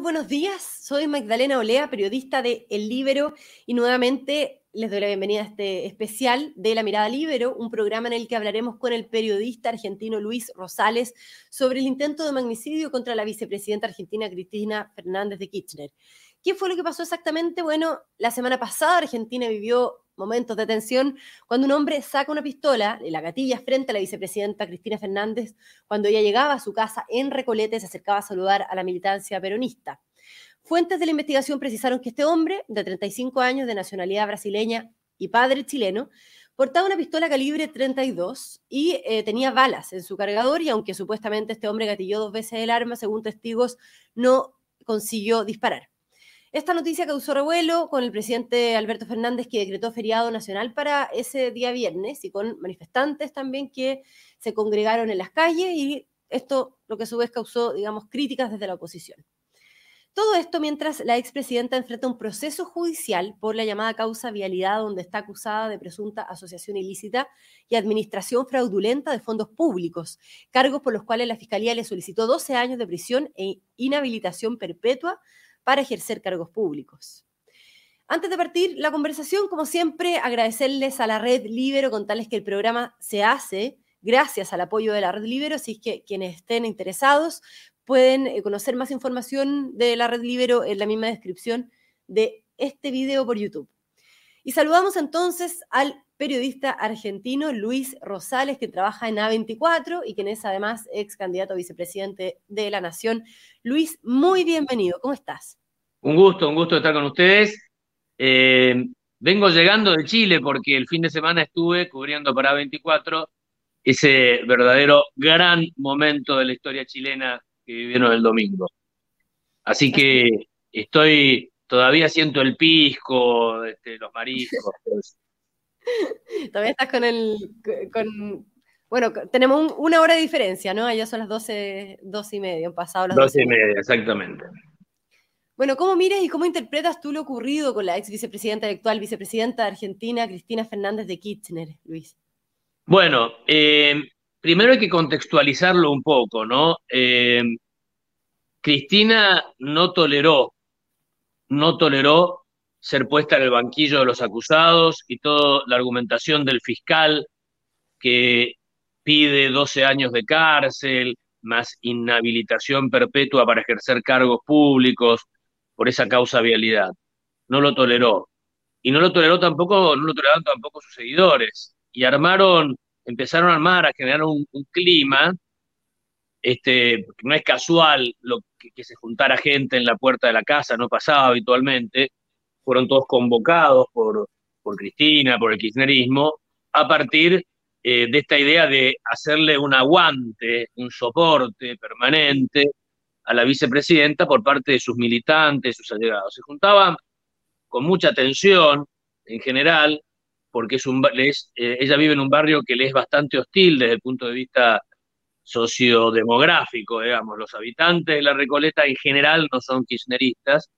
buenos días. Soy Magdalena Olea, periodista de El Libero, y nuevamente les doy la bienvenida a este especial de La Mirada Libero, un programa en el que hablaremos con el periodista argentino Luis Rosales sobre el intento de magnicidio contra la vicepresidenta argentina Cristina Fernández de Kirchner. ¿Qué fue lo que pasó exactamente? Bueno, la semana pasada Argentina vivió momentos de tensión cuando un hombre saca una pistola y la gatilla frente a la vicepresidenta Cristina Fernández cuando ella llegaba a su casa en Recoleta se acercaba a saludar a la militancia peronista. Fuentes de la investigación precisaron que este hombre, de 35 años, de nacionalidad brasileña y padre chileno, portaba una pistola calibre 32 y eh, tenía balas en su cargador y aunque supuestamente este hombre gatilló dos veces el arma, según testigos, no consiguió disparar. Esta noticia causó revuelo con el presidente Alberto Fernández que decretó feriado nacional para ese día viernes y con manifestantes también que se congregaron en las calles y esto lo que a su vez causó, digamos, críticas desde la oposición. Todo esto mientras la expresidenta enfrenta un proceso judicial por la llamada causa vialidad, donde está acusada de presunta asociación ilícita y administración fraudulenta de fondos públicos, cargos por los cuales la Fiscalía le solicitó 12 años de prisión e inhabilitación perpetua para ejercer cargos públicos. Antes de partir la conversación, como siempre, agradecerles a la red Libero, contarles que el programa se hace gracias al apoyo de la red Libero, así que quienes estén interesados pueden eh, conocer más información de la red Libero en la misma descripción de este video por YouTube. Y saludamos entonces al periodista argentino Luis Rosales, que trabaja en A24 y quien es además ex candidato a vicepresidente de la Nación. Luis, muy bienvenido, ¿cómo estás? Un gusto, un gusto estar con ustedes. Eh, vengo llegando de Chile porque el fin de semana estuve cubriendo para A24 ese verdadero gran momento de la historia chilena que vivieron el domingo. Así que estoy, todavía siento el pisco, este, los mariscos. Todavía estás con el, con, bueno, tenemos una hora de diferencia, ¿no? Allá son las 12, 12 y media, han pasado las 12 y media, exactamente. Bueno, ¿cómo miras y cómo interpretas tú lo ocurrido con la ex vicepresidenta actual vicepresidenta de Argentina, Cristina Fernández de Kirchner, Luis? Bueno, eh, primero hay que contextualizarlo un poco, ¿no? Eh, Cristina no toleró, no toleró ser puesta en el banquillo de los acusados y toda la argumentación del fiscal que pide 12 años de cárcel, más inhabilitación perpetua para ejercer cargos públicos, por esa causa vialidad. No lo toleró. Y no lo toleró tampoco, no lo toleraron tampoco sus seguidores. Y armaron, empezaron a armar, a generar un, clima, este, no es casual lo que, se juntara gente en la puerta de la casa, no pasaba habitualmente, fueron todos convocados por, por Cristina, por el kirchnerismo, a partir eh, de esta idea de hacerle un aguante, un soporte permanente a la vicepresidenta por parte de sus militantes, sus allegados. Se juntaban con mucha tensión en general, porque es un, eh, ella vive en un barrio que le es bastante hostil desde el punto de vista sociodemográfico, digamos. Los habitantes de la Recoleta en general no son kirchneristas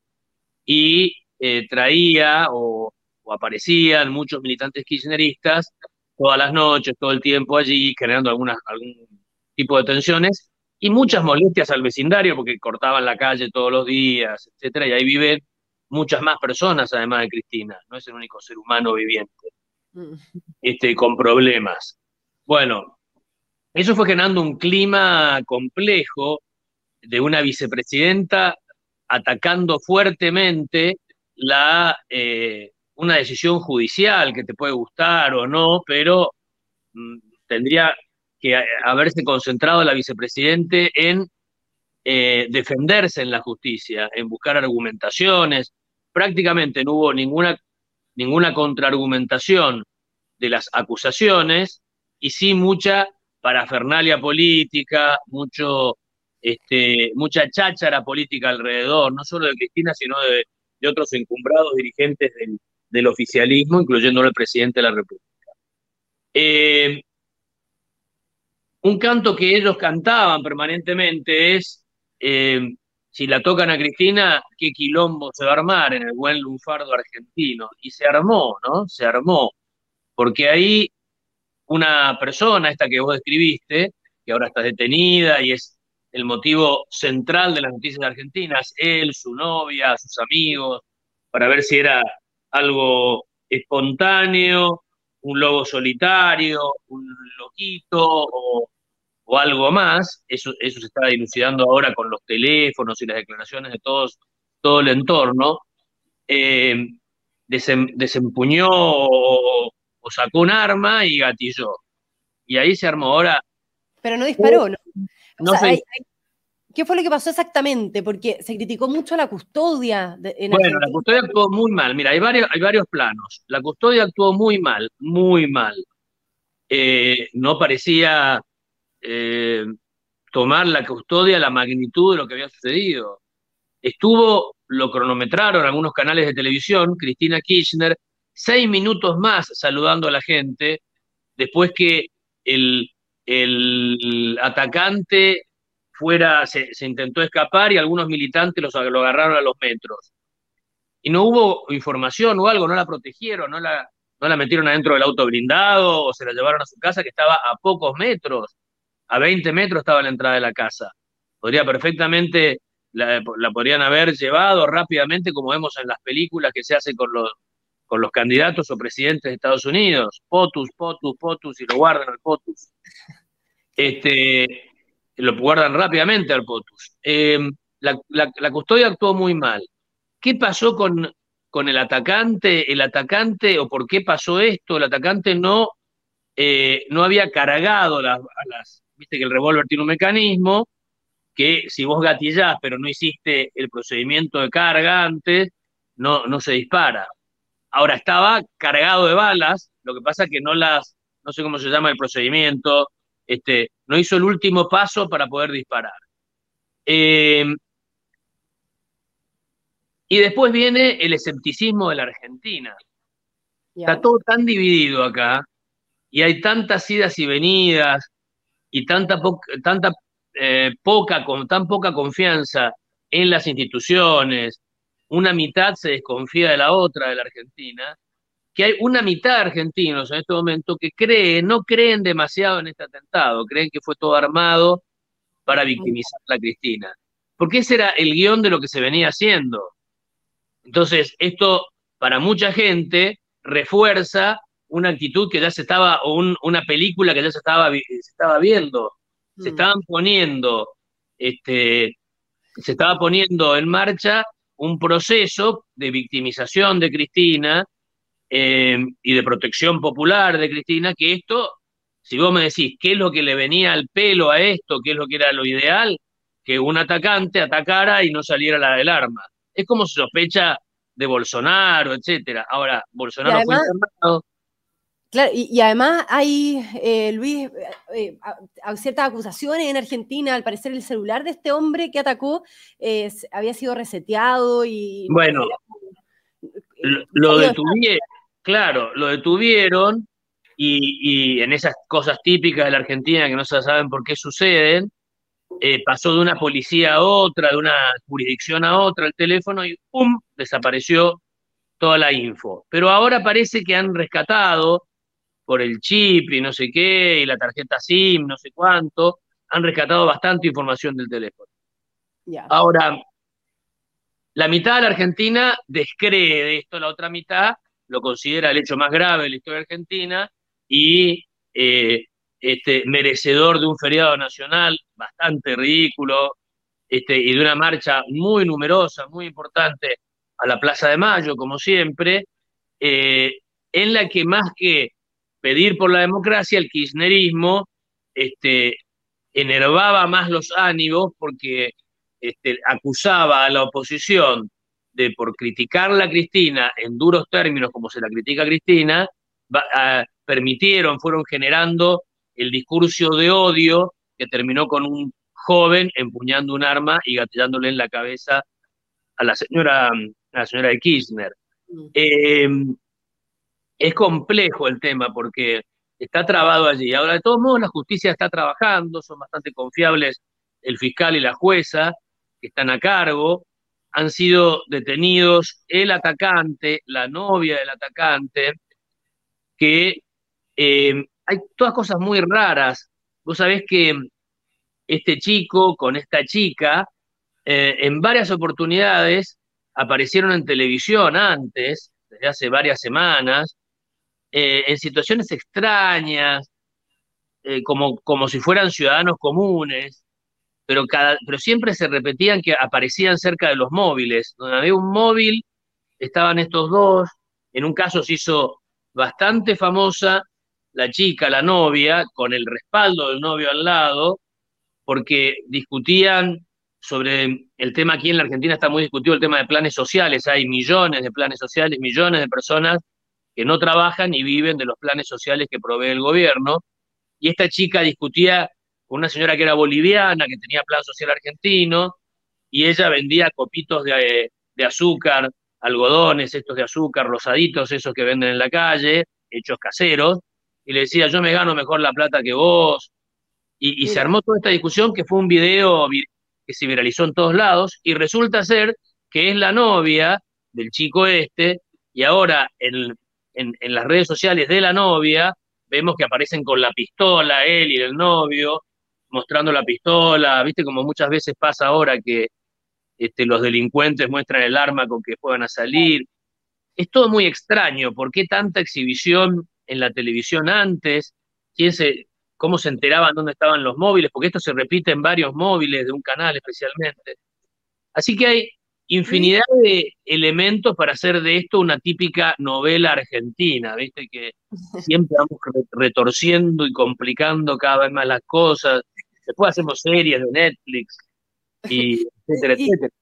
y eh, traía o, aparecían muchos militantes kirchneristas todas las noches, todo el tiempo allí, generando algunas, algún tipo de tensiones y muchas molestias al vecindario porque cortaban la calle todos los días, etcétera, y ahí viven muchas más personas además de Cristina, no es el único ser humano viviente, mm. este, con problemas. Bueno, eso fue generando un clima complejo de una vicepresidenta atacando fuertemente la, eh, una decisión judicial que te puede gustar o no, pero mm, tendría que haberse concentrado la vicepresidente en eh, defenderse en la justicia, en buscar argumentaciones. Prácticamente no hubo ninguna, ninguna contraargumentación de las acusaciones y sí mucha parafernalia política, mucho, este, mucha cháchara política alrededor, no solo de Cristina, sino de, otros encumbrados dirigentes del, oficialismo, incluyendo el presidente de la República. Eh, un canto que ellos cantaban permanentemente es, eh, si la tocan a Cristina, qué quilombo se va a armar en el buen lunfardo argentino. Y se armó, ¿no? Se armó. Porque ahí una persona, esta que vos describiste, que ahora está detenida y es el motivo central de las noticias argentinas, él, su novia, sus amigos, para ver si era algo espontáneo, un lobo solitario, un loquito o, algo más. Eso, eso se está dilucidando ahora con los teléfonos y las declaraciones de todos, todo el entorno. Eh, desempuñó o, sacó un arma y gatilló. Y ahí se armó. Ahora. Pero no disparó, ¿no? ¿Qué fue lo que pasó exactamente? Porque se criticó mucho la custodia. bueno, la custodia actuó muy mal. Mira, hay varios, hay varios planos. La custodia actuó muy mal, muy mal. Eh, no parecía eh, tomar la custodia la magnitud de lo que había sucedido. Estuvo, lo cronometraron algunos canales de televisión, Cristina Kirchner, seis minutos más saludando a la gente, después que el, el atacante fuera, se, intentó escapar y algunos militantes los, lo agarraron a los metros. Y no hubo información o algo, no la protegieron, no la, no la metieron adentro del auto blindado o se la llevaron a su casa que estaba a pocos metros, a 20 metros estaba la entrada de la casa. Podría perfectamente, la, podrían haber llevado rápidamente como vemos en las películas que se hacen con los, con los candidatos o presidentes de Estados Unidos. POTUS, POTUS, POTUS, y lo guardan al POTUS. Este, lo guardan rápidamente al POTUS. Eh, la, custodia actuó muy mal. ¿Qué pasó con, con, el atacante? El atacante, o por qué pasó esto, el atacante no, eh, no había cargado las, las, viste que el revólver tiene un mecanismo, que si vos gatillás pero no hiciste el procedimiento de carga antes, no, no se dispara. Ahora estaba cargado de balas, lo que pasa que no las, no sé cómo se llama el procedimiento, este, no hizo el último paso para poder disparar. Eh, y después viene el escepticismo de la Argentina. Está todo tan dividido acá y hay tantas idas y venidas y tanta, tanta eh, poca, con tan poca confianza en las instituciones. Una mitad se desconfía de la otra de la Argentina que hay una mitad de argentinos en este momento que creen, no creen demasiado en este atentado, creen que fue todo armado para victimizar a Cristina. Porque ese era el guion de lo que se venía haciendo. Entonces, esto para mucha gente refuerza una actitud que ya se estaba, o una película que ya se estaba, se estaba viendo. Se mm. estaban poniendo, este, se estaba poniendo en marcha un proceso de victimización de Cristina, eh, y de protección popular de Cristina, que esto, si vos me decís qué es lo que le venía al pelo a esto, qué es lo que era lo ideal, que un atacante atacara y no saliera la del arma. Es como se sospecha de Bolsonaro, etcétera. Ahora, Bolsonaro fue internado. Claro, y, además hay, eh, Luis, eh, ciertas acusaciones en Argentina. Al parecer, el celular de este hombre que atacó había sido reseteado y. Bueno, lo, detuvieron, Claro, lo detuvieron y, en esas cosas típicas de la Argentina que no se saben por qué suceden, eh, pasó de una policía a otra, de una jurisdicción a otra el teléfono y ¡pum! desapareció toda la info. Pero ahora parece que han rescatado por el chip y no sé qué, y la tarjeta SIM, no sé cuánto, han rescatado bastante información del teléfono. Ahora, la mitad de la Argentina descree de esto, la otra mitad lo considera el hecho más grave de la historia argentina y eh, este, merecedor de un feriado nacional bastante ridículo este, y de una marcha muy numerosa, muy importante a la Plaza de Mayo, como siempre, eh, en la que más que pedir por la democracia, el kirchnerismo este, enervaba más los ánimos porque este, acusaba a la oposición de por criticarla a Cristina en duros términos como se la critica a Cristina, permitieron, fueron generando el discurso de odio que terminó con un joven empuñando un arma y gatillándole en la cabeza a la señora, a la señora de Kirchner. Mm. Es complejo el tema porque está trabado allí. Ahora, de todos modos, la justicia está trabajando, son bastante confiables el fiscal y la jueza que están a cargo han sido detenidos el atacante, la novia del atacante, que eh, hay todas cosas muy raras. Vos sabés que este chico con esta chica, eh, en varias oportunidades aparecieron en televisión antes, desde hace varias semanas, eh, en situaciones extrañas, eh, como, como si fueran ciudadanos comunes, pero, cada, pero siempre se repetían que aparecían cerca de los móviles. Donde había un móvil, estaban estos dos. En un caso se hizo bastante famosa la chica, la novia, con el respaldo del novio al lado, porque discutían sobre el tema aquí en la Argentina está muy discutido el tema de planes sociales. Hay millones de planes sociales, millones de personas que no trabajan y viven de los planes sociales que provee el gobierno. Y esta chica discutía con una señora que era boliviana, que tenía plan social argentino, y ella vendía copitos de, de azúcar, algodones, estos de azúcar, rosaditos, esos que venden en la calle, hechos caseros, y le decía, yo me gano mejor la plata que vos. Y, y se armó toda esta discusión que fue un video que se viralizó en todos lados y resulta ser que es la novia del chico este y ahora en, las redes sociales de la novia vemos que aparecen con la pistola, él y el novio, mostrando la pistola, viste como muchas veces pasa ahora que este, los delincuentes muestran el arma con que puedan salir. Es todo muy extraño, ¿por qué tanta exhibición en la televisión antes? ¿Quién se, cómo se enteraban dónde estaban los móviles, porque esto se repite en varios móviles de un canal especialmente. Así que hay infinidad de elementos para hacer de esto una típica novela argentina, ¿viste? Que siempre vamos retorciendo y complicando cada vez más las cosas. Después hacemos series de Netflix, y etcétera, etcétera.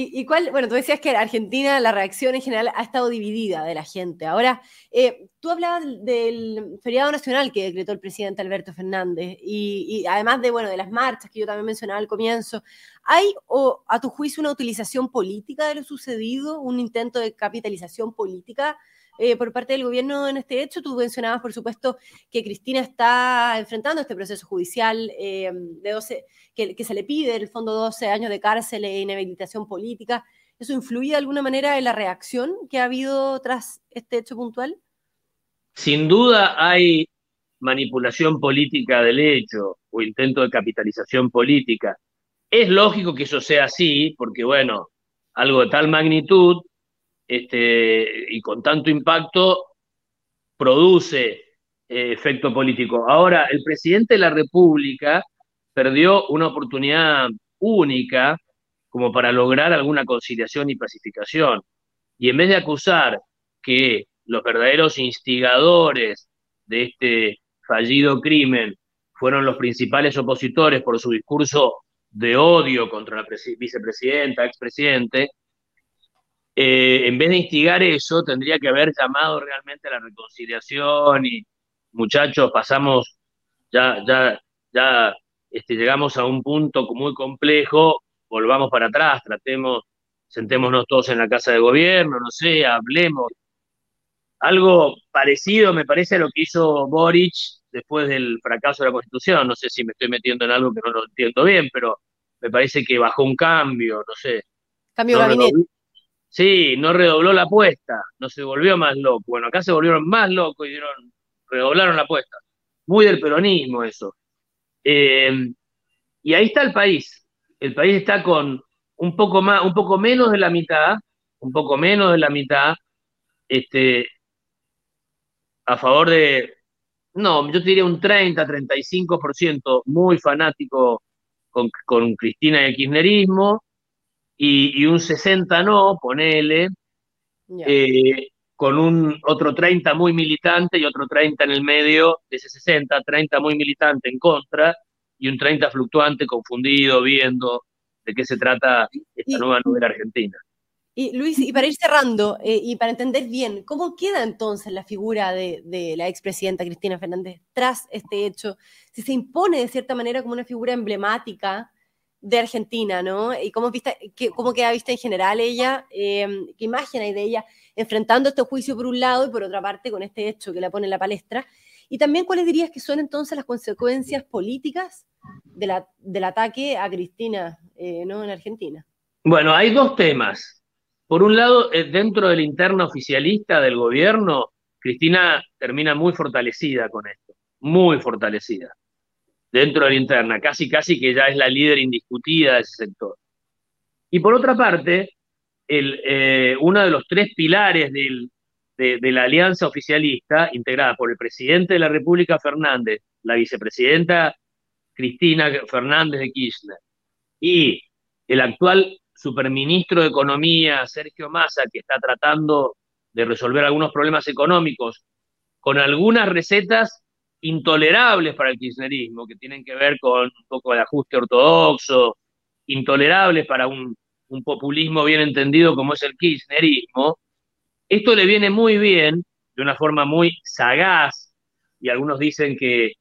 ¿Y, cuál? Bueno, tú decías que en Argentina la reacción en general ha estado dividida de la gente. Ahora, eh, tú hablabas del feriado nacional que decretó el presidente Alberto Fernández y, además de, bueno, de las marchas que yo también mencionaba al comienzo, ¿hay o, a tu juicio una utilización política de lo sucedido, un intento de capitalización política eh, por parte del gobierno en este hecho. Tú mencionabas, por supuesto, que Cristina está enfrentando este proceso judicial eh, de 12, que, se le pide, el fondo, 12 años de cárcel e inhabilitación política. ¿Eso influye de alguna manera en la reacción que ha habido tras este hecho puntual? Sin duda hay manipulación política del hecho o intento de capitalización política. Es lógico que eso sea así, porque bueno, algo de tal magnitud este, y con tanto impacto produce eh, efecto político. Ahora, el presidente de la República perdió una oportunidad única como para lograr alguna conciliación y pacificación. Y en vez de acusar que los verdaderos instigadores de este fallido crimen fueron los principales opositores por su discurso de odio contra la vicepresidenta, expresidente, eh, en vez de instigar eso, tendría que haber llamado realmente a la reconciliación y muchachos, pasamos, ya, ya, ya este, llegamos a un punto muy complejo, volvamos para atrás, tratemos, sentémonos todos en la casa de gobierno, no sé, hablemos. Algo parecido me parece a lo que hizo Boric después del fracaso de la Constitución. No sé si me estoy metiendo en algo que no lo entiendo bien, pero me parece que bajó un cambio, no sé. Cambio de gabinete. Sí, no redobló la apuesta, no se volvió más loco. Bueno, acá se volvieron más locos y dieron, redoblaron la apuesta. Muy del peronismo eso. Eh, y ahí está el país. El país está con un poco más, un poco menos de la mitad, un poco menos de la mitad, este, a favor de, no, yo te diría un 30, 35% muy fanático con, con Cristina y el kirchnerismo, y, un 60 no, ponele, eh, con un otro 30 muy militante y otro 30 en el medio de ese 60, 30 muy militante en contra y un 30 fluctuante, confundido, viendo de qué se trata esta nueva novela argentina. Y Luis, y para ir cerrando eh, y para entender bien, ¿cómo queda entonces la figura de, de, la expresidenta Cristina Fernández tras este hecho? Si se impone de cierta manera como una figura emblemática de Argentina, ¿no? Y cómo, vista, cómo queda vista en general ella, em, qué imagen hay de ella enfrentando este juicio por un lado y por otra parte con este hecho que la pone en la palestra. Y también cuáles dirías que son entonces las consecuencias políticas del ataque a Cristina, eh, ¿no? En Argentina. Bueno, hay dos temas. Por un lado, eh, dentro del interno oficialista del gobierno, Cristina termina muy fortalecida con esto, muy fortalecida. Dentro de la interna, casi casi que ya es la líder indiscutida de ese sector. Y por otra parte, el, eh, uno de los tres pilares del, de, la alianza oficialista, integrada por el presidente de la República, Fernández, la vicepresidenta Cristina Fernández de Kirchner, y el actual superministro de Economía, Sergio Massa, que está tratando de resolver algunos problemas económicos con algunas recetas intolerables para el kirchnerismo, que tienen que ver con un poco el ajuste ortodoxo, intolerables para un, un populismo bien entendido como es el kirchnerismo, esto le viene muy bien, de una forma muy sagaz, y algunos dicen que,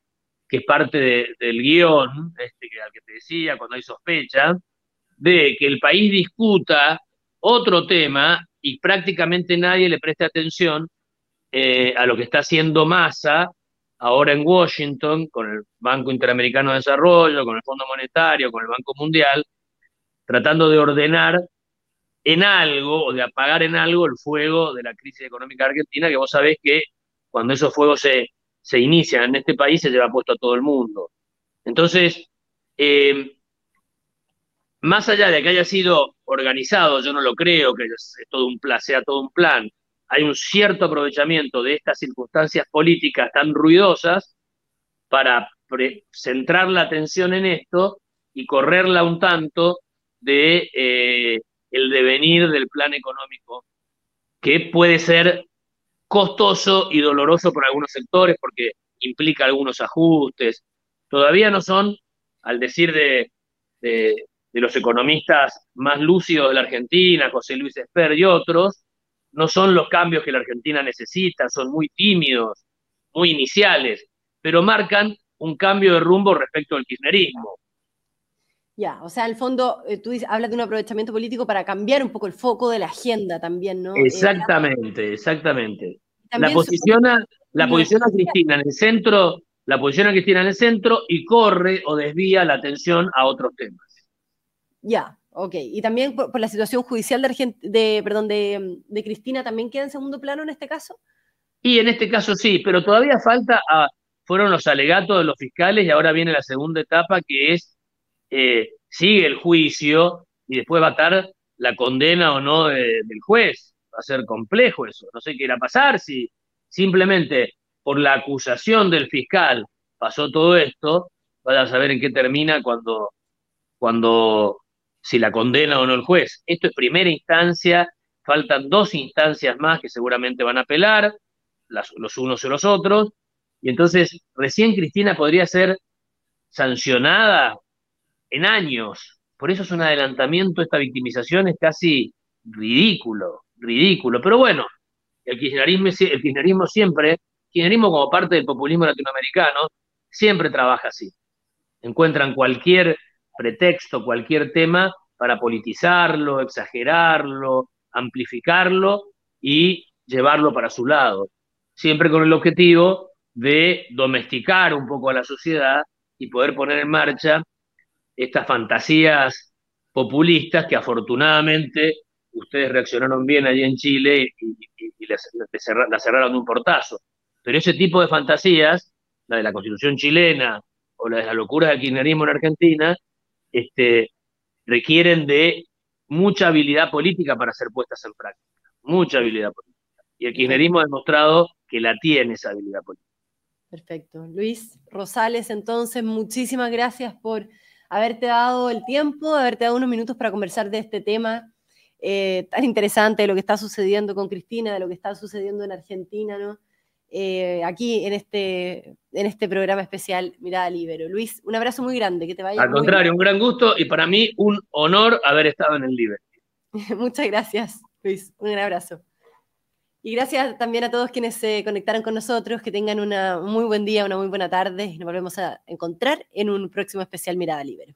es parte del guion, este, al que te decía, cuando hay sospecha, de que el país discuta otro tema y prácticamente nadie le preste atención eh, a lo que está haciendo Massa ahora en Washington con el Banco Interamericano de Desarrollo, con el Fondo Monetario, con el Banco Mundial, tratando de ordenar en algo o de apagar en algo el fuego de la crisis económica argentina, que vos sabés que cuando esos fuegos se, se inician en este país se lleva puesto a todo el mundo. Entonces, eh, más allá de que haya sido organizado, yo no lo creo que todo un plan, sea todo un plan, hay un cierto aprovechamiento de estas circunstancias políticas tan ruidosas para centrar la atención en esto y correrla un tanto de eh, el devenir del plan económico, que puede ser costoso y doloroso por algunos sectores porque implica algunos ajustes. Todavía no son, al decir de, de, los economistas más lúcidos de la Argentina, José Luis Esper y otros, no son los cambios que la Argentina necesita, son muy tímidos, muy iniciales, pero marcan un cambio de rumbo respecto al kirchnerismo. Ya, o sea, al fondo eh, tú hablas de un aprovechamiento político para cambiar un poco el foco de la agenda también, ¿no? Exactamente, exactamente. La posiciona, la posiciona Cristina en el centro, la posiciona Cristina en el centro y corre o desvía la atención a otros temas. Ya, ok. Y también por, la situación judicial de, de, perdón, de, Cristina, ¿también queda en segundo plano en este caso? Y en este caso sí, pero todavía falta, a, fueron los alegatos de los fiscales y ahora viene la segunda etapa que es eh, sigue el juicio y después va a estar la condena o no del juez. Va a ser complejo eso. No sé qué irá a pasar si simplemente por la acusación del fiscal pasó todo esto. Vaya a saber en qué termina cuando, cuando si la condena o no el juez. Esto es primera instancia, faltan dos instancias más que seguramente van a apelar, los unos y los otros, y entonces recién Cristina podría ser sancionada en años. Por eso es un adelantamiento, esta victimización es casi ridículo, ridículo. Pero bueno, el kirchnerismo, siempre, el kirchnerismo como parte del populismo latinoamericano, siempre trabaja así. Encuentran cualquier pretexto, cualquier tema para politizarlo, exagerarlo, amplificarlo y llevarlo para su lado. Siempre con el objetivo de domesticar un poco a la sociedad y poder poner en marcha estas fantasías populistas que afortunadamente ustedes reaccionaron bien allí en Chile y, las, cerraron de un portazo. Pero ese tipo de fantasías, la de la constitución chilena o la de la locura del kirchnerismo en Argentina, este, requieren de mucha habilidad política para ser puestas en práctica. Mucha habilidad política. Y el kirchnerismo ha demostrado que la tiene esa habilidad política. Perfecto. Luis Rosales, entonces, muchísimas gracias por haberte dado el tiempo, haberte dado unos minutos para conversar de este tema eh, tan interesante, de lo que está sucediendo con Cristina, de lo que está sucediendo en Argentina, ¿no? Eh, aquí en este, en este programa especial Mirada Libero. Luis, un abrazo muy grande, que te vaya. Al contrario, un gran gusto y para mí un honor haber estado en el Libero. Muchas gracias, Luis. Un gran abrazo. Y gracias también a todos quienes se conectaron con nosotros, que tengan una, un muy buen día, una muy buena tarde y nos volvemos a encontrar en un próximo especial Mirada Libre.